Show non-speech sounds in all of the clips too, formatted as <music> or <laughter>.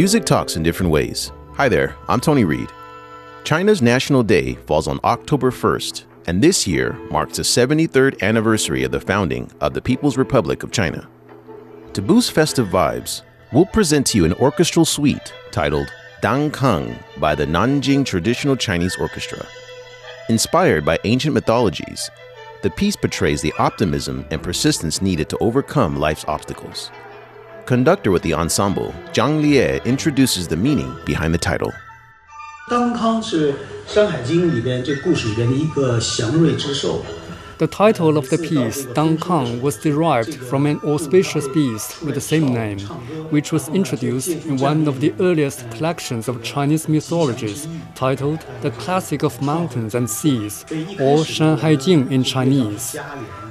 Music talks in different ways. Hi there, I'm Tony Reed. China's National Day falls on October 1st, and this year marks the 73rd anniversary of the founding of the People's Republic of China. To boost festive vibes, we'll present to you an orchestral suite titled Dang Kang by the Nanjing Traditional Chinese Orchestra. Inspired by ancient mythologies, the piece portrays the optimism and persistence needed to overcome life's obstacles. Conductor with the ensemble, Zhang Lie introduces the meaning behind the title. 当康是《山海经》里边这故事里边的一个祥瑞之兽。 the title of the piece, Dang Kang, was derived from an auspicious beast with the same name, which was introduced in one of the earliest collections of Chinese mythologies, titled The Classic of Mountains and Seas, or Shan Hai Jing in Chinese.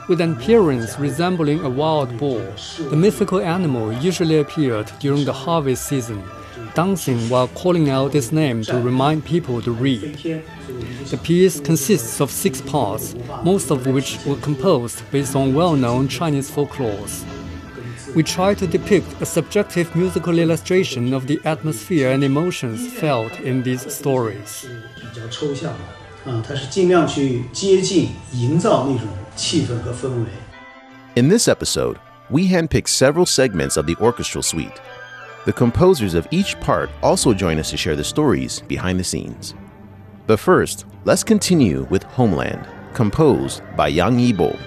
With an appearance resembling a wild boar, the mythical animal usually appeared during the harvest season, dancing while calling out its name to remind people to read. The piece consists of six parts, most of which were composed based on well known Chinese folklores. We try to depict a subjective musical illustration of the atmosphere and emotions felt in these stories. 比较抽象的啊，它是尽量去接近、营造那种气氛和氛围。 In this episode, we handpick several segments of the orchestral suite. the composers of each part also join us to share the stories behind the scenes. But first, let's continue with Homeland, composed by Yang Yibo.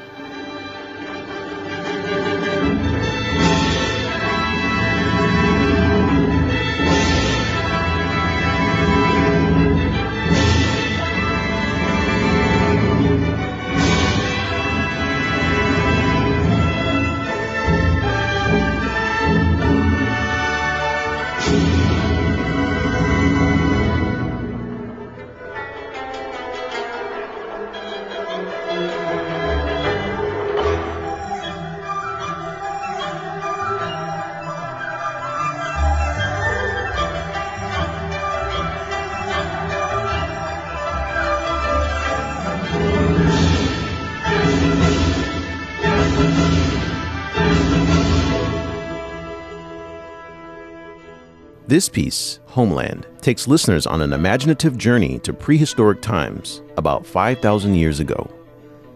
This piece, Homeland, takes listeners on an imaginative journey to prehistoric times about 5,000 years ago.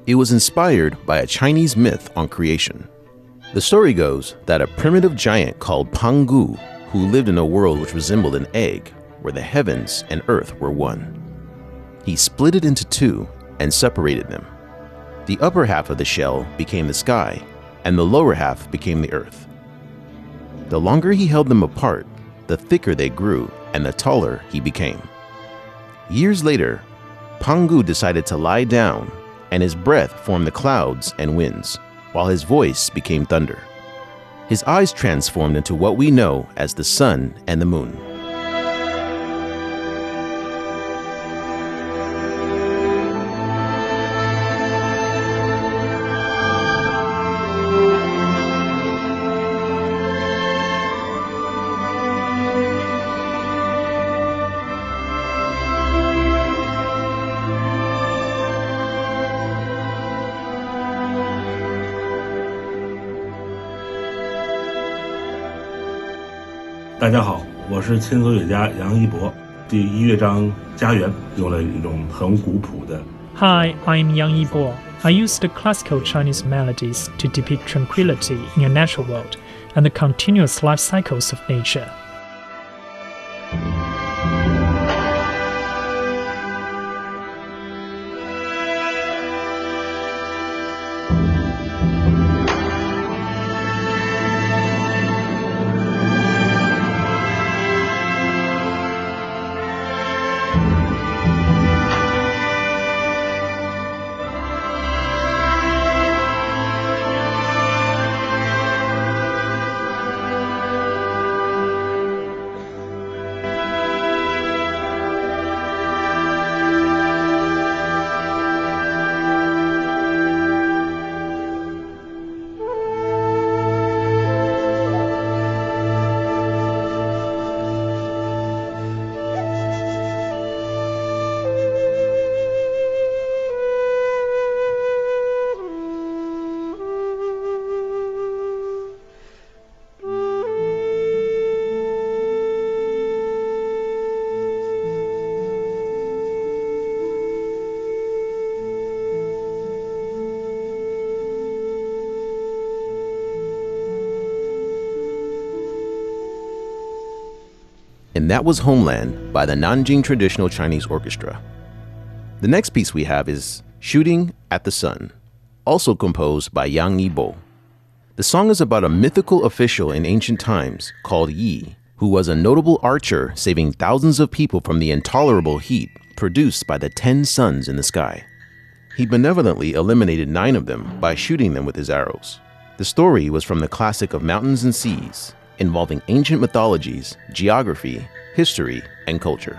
It was inspired by a Chinese myth on creation. The story goes that a primitive giant called Pangu, who lived in a world which resembled an egg, where the heavens and earth were one. He split it into two and separated them. The upper half of the shell became the sky, and the lower half became the earth. The longer he held them apart, the thicker they grew and the taller he became. Years later, Pangu decided to lie down, and his breath formed the clouds and winds, while his voice became thunder. His eyes transformed into what we know as the sun and the moon. 大家好，我是轻奏乐家杨一博。第一乐章《家园》用了一种很古朴的 Hi, I'm Yang Yibo. I used classical Chinese melodies to depict tranquility in a natural world and the continuous life cycles of nature. And that was Homeland by the Nanjing Traditional Chinese Orchestra. The next piece we have is Shooting at the Sun, also composed by Yang Yibo. The song is about a mythical official in ancient times called Yi, who was a notable archer saving thousands of people from the intolerable heat produced by the ten suns in the sky. He benevolently eliminated nine of them by shooting them with his arrows. The story was from the classic of Mountains and Seas, involving ancient mythologies, geography, history, and culture.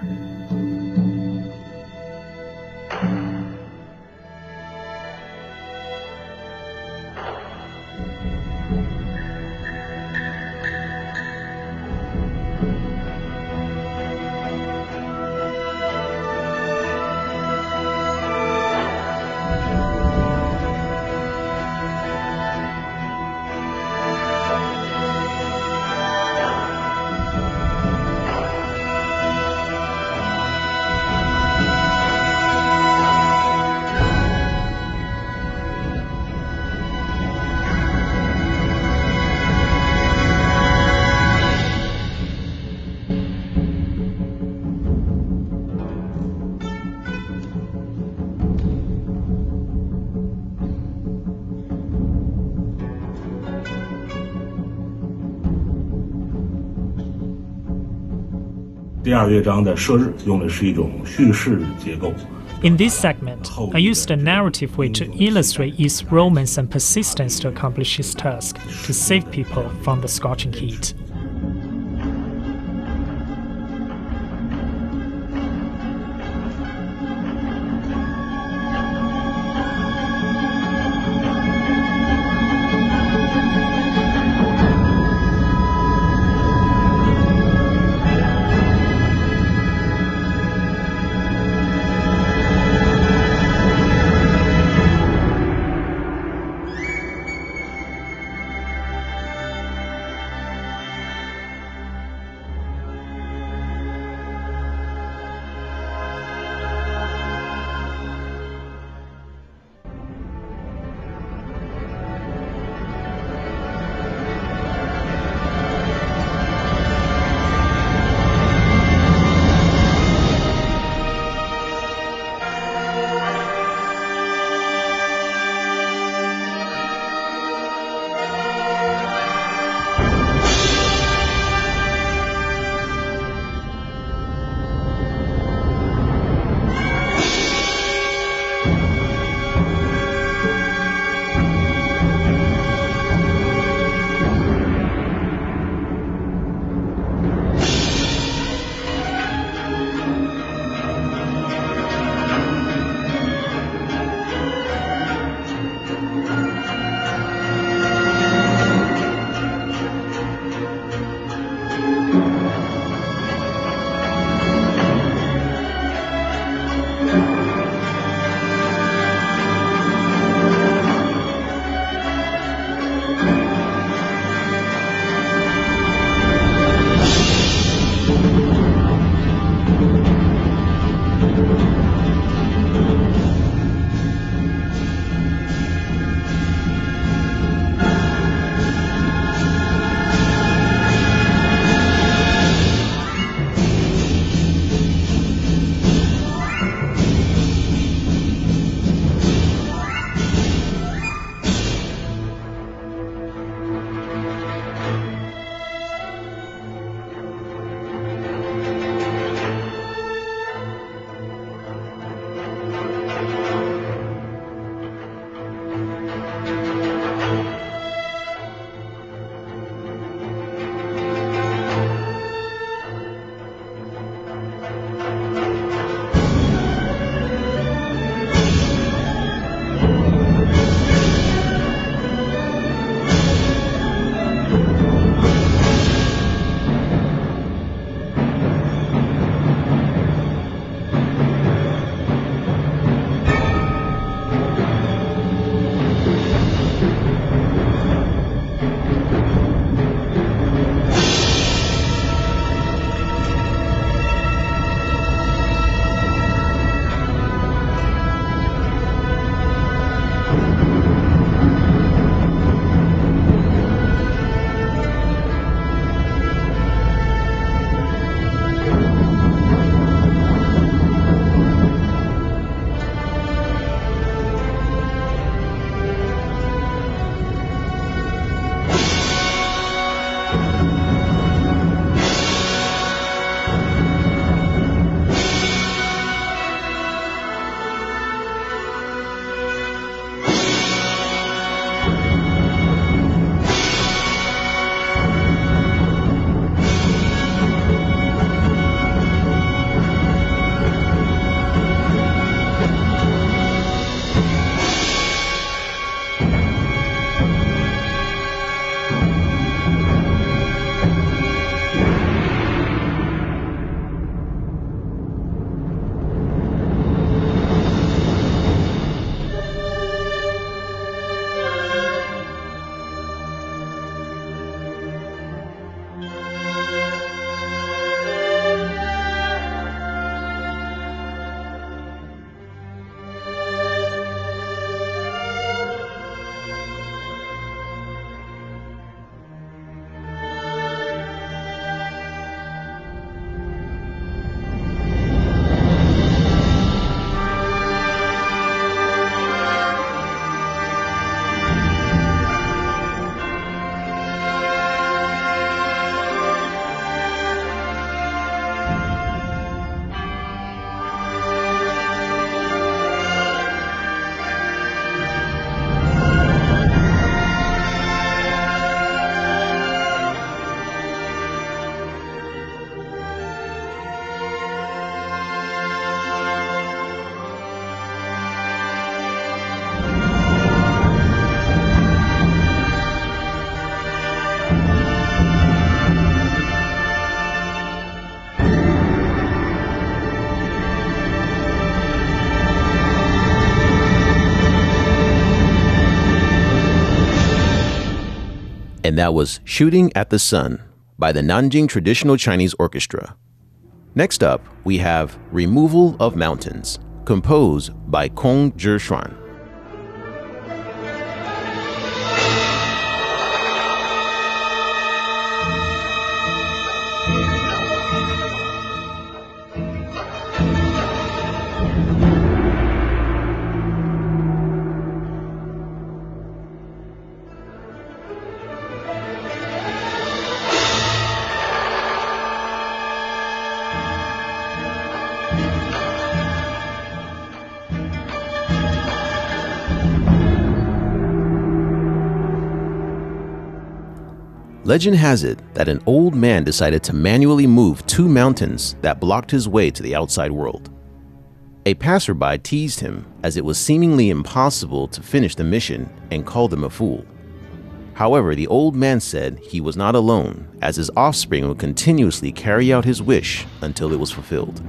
In this segment, I used a narrative way to illustrate Yi's romance and persistence to accomplish his task to save people from the scorching heat. That was Shooting at the Sun by the Nanjing Traditional Chinese Orchestra. Next up, we have Removal of Mountains, composed by Kong Zhixuan. Legend has it that an old man decided to manually move two mountains that blocked his way to the outside world. A passerby teased him as it was seemingly impossible to finish the mission and called him a fool. However, the old man said he was not alone, as his offspring would continuously carry out his wish until it was fulfilled.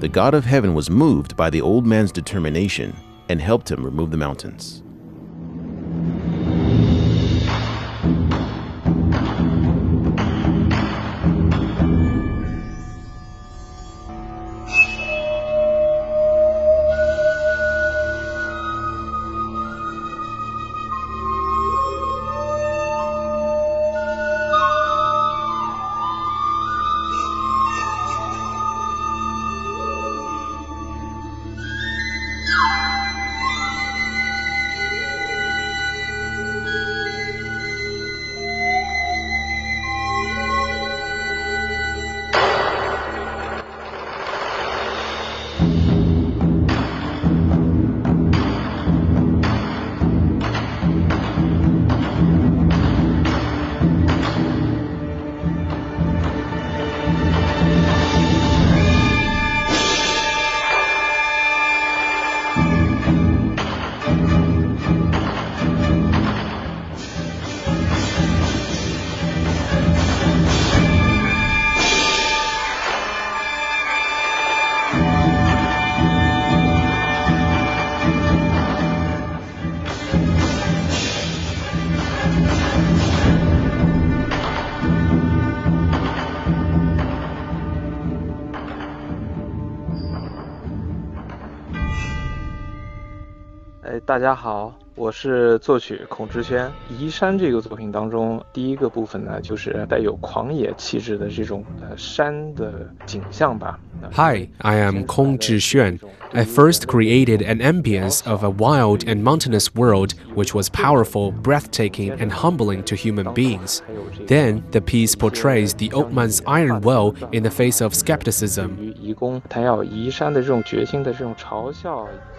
The God of Heaven was moved by the old man's determination and helped him remove the mountains. 大家好，我是作曲孔志轩。《移山》这个作品当中，第一个部分呢，就是带有狂野气质的这种呃山的景象吧。 Hi, I am Kong Zhixuan. I first created an ambience of a wild and mountainous world which was powerful, breathtaking, and humbling to human beings. Then, the piece portrays the old man's iron will in the face of skepticism. <laughs>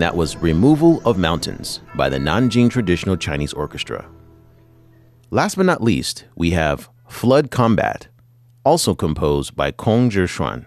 and that was Removal of Mountains by the Nanjing Traditional Chinese Orchestra. Last but not least, we have Flood Combat, also composed by Kong Zhixuan.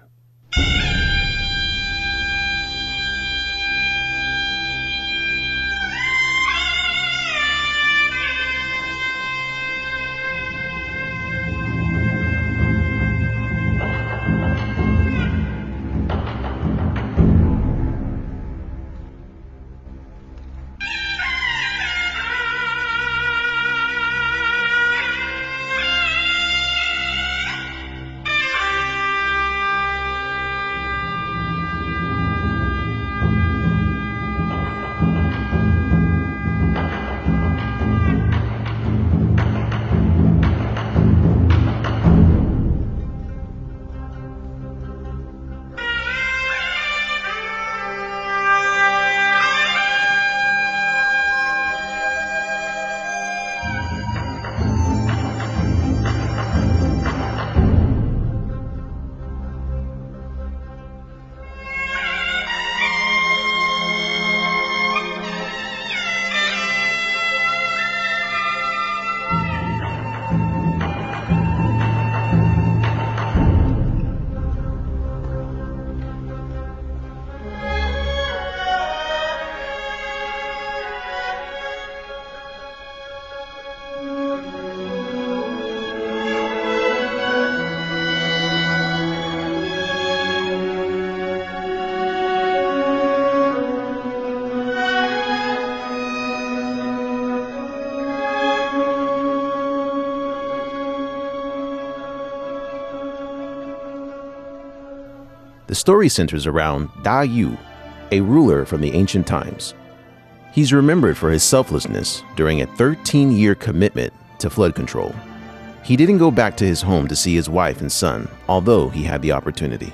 The story centers around Da Yu, a ruler from the ancient times. He's remembered for his selflessness during a 13 year commitment to flood control. He didn't go back to his home to see his wife and son, although he had the opportunity.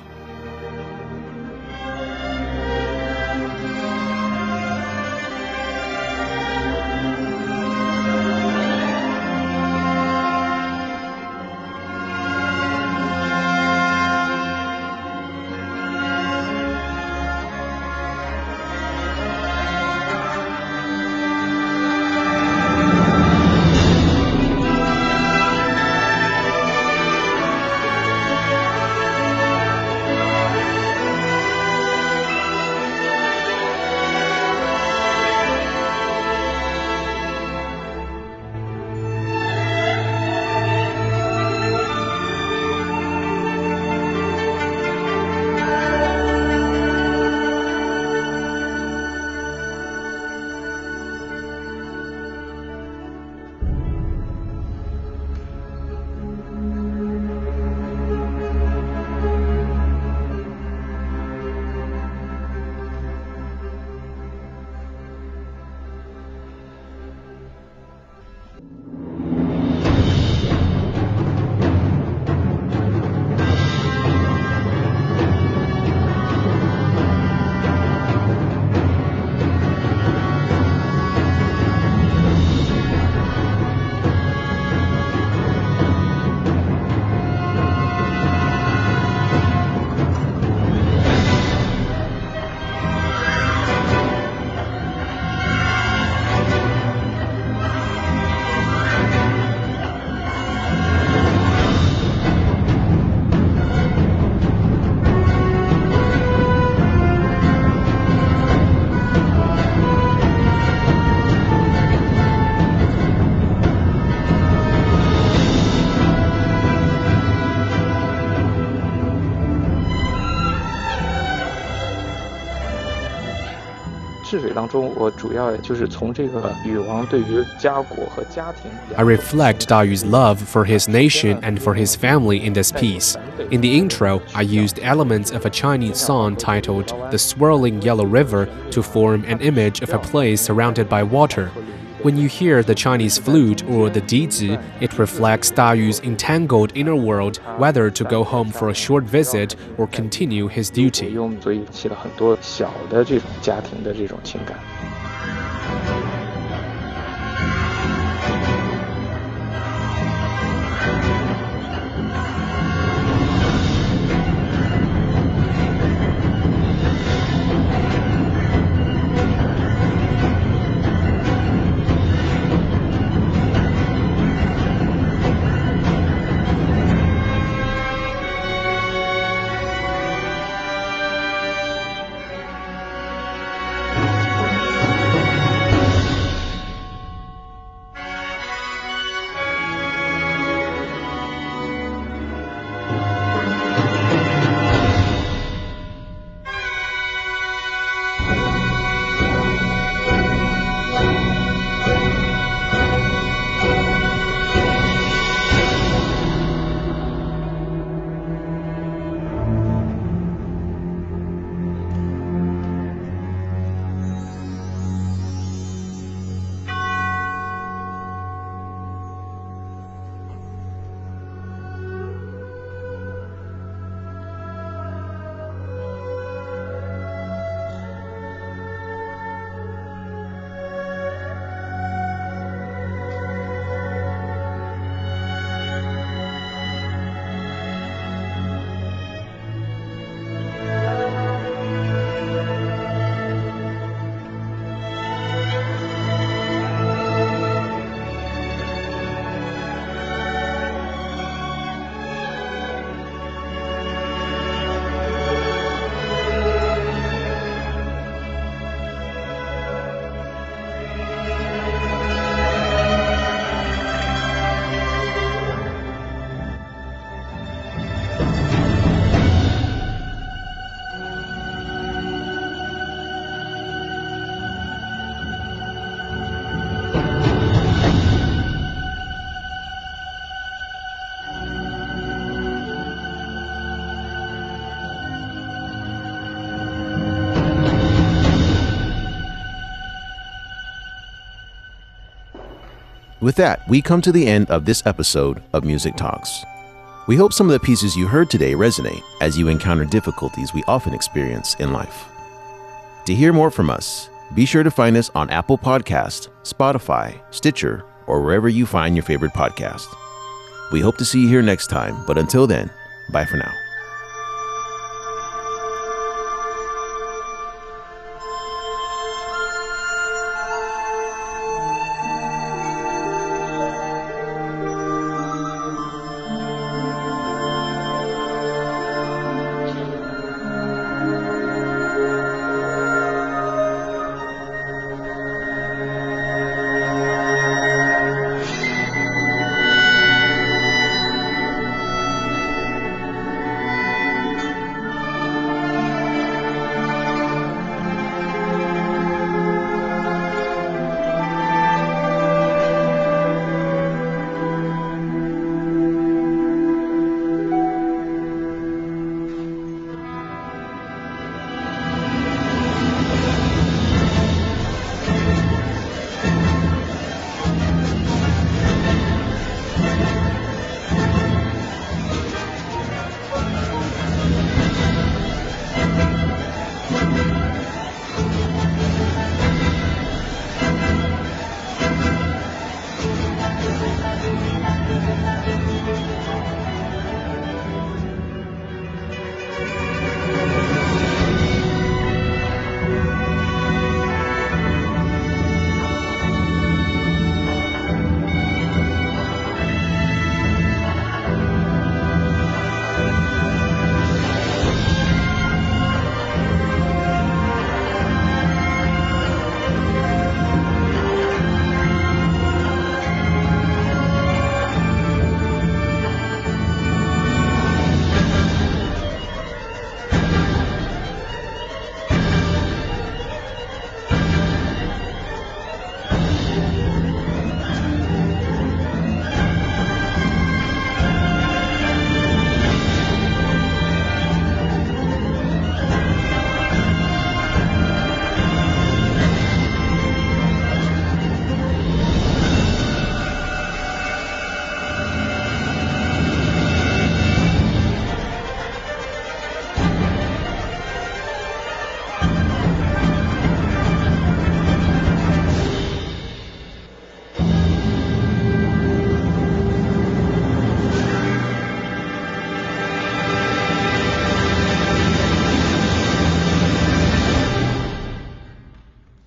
I reflect Dayu's love for his nation and for his family in this piece. In the intro, I used elements of a Chinese song titled The Swirling Yellow River to form an image of a place surrounded by water. When you hear the Chinese flute or the dizi, it reflects Dayu's entangled inner world, whether to go home for a short visit or continue his duty. With that, we come to the end of this episode of Music Talks. We hope some of the pieces you heard today resonate as you encounter difficulties we often experience in life. To hear more from us, be sure to find us on Apple Podcast, Spotify, Stitcher, or wherever you find your favorite podcast. We hope to see you here next time, but until then, bye for now.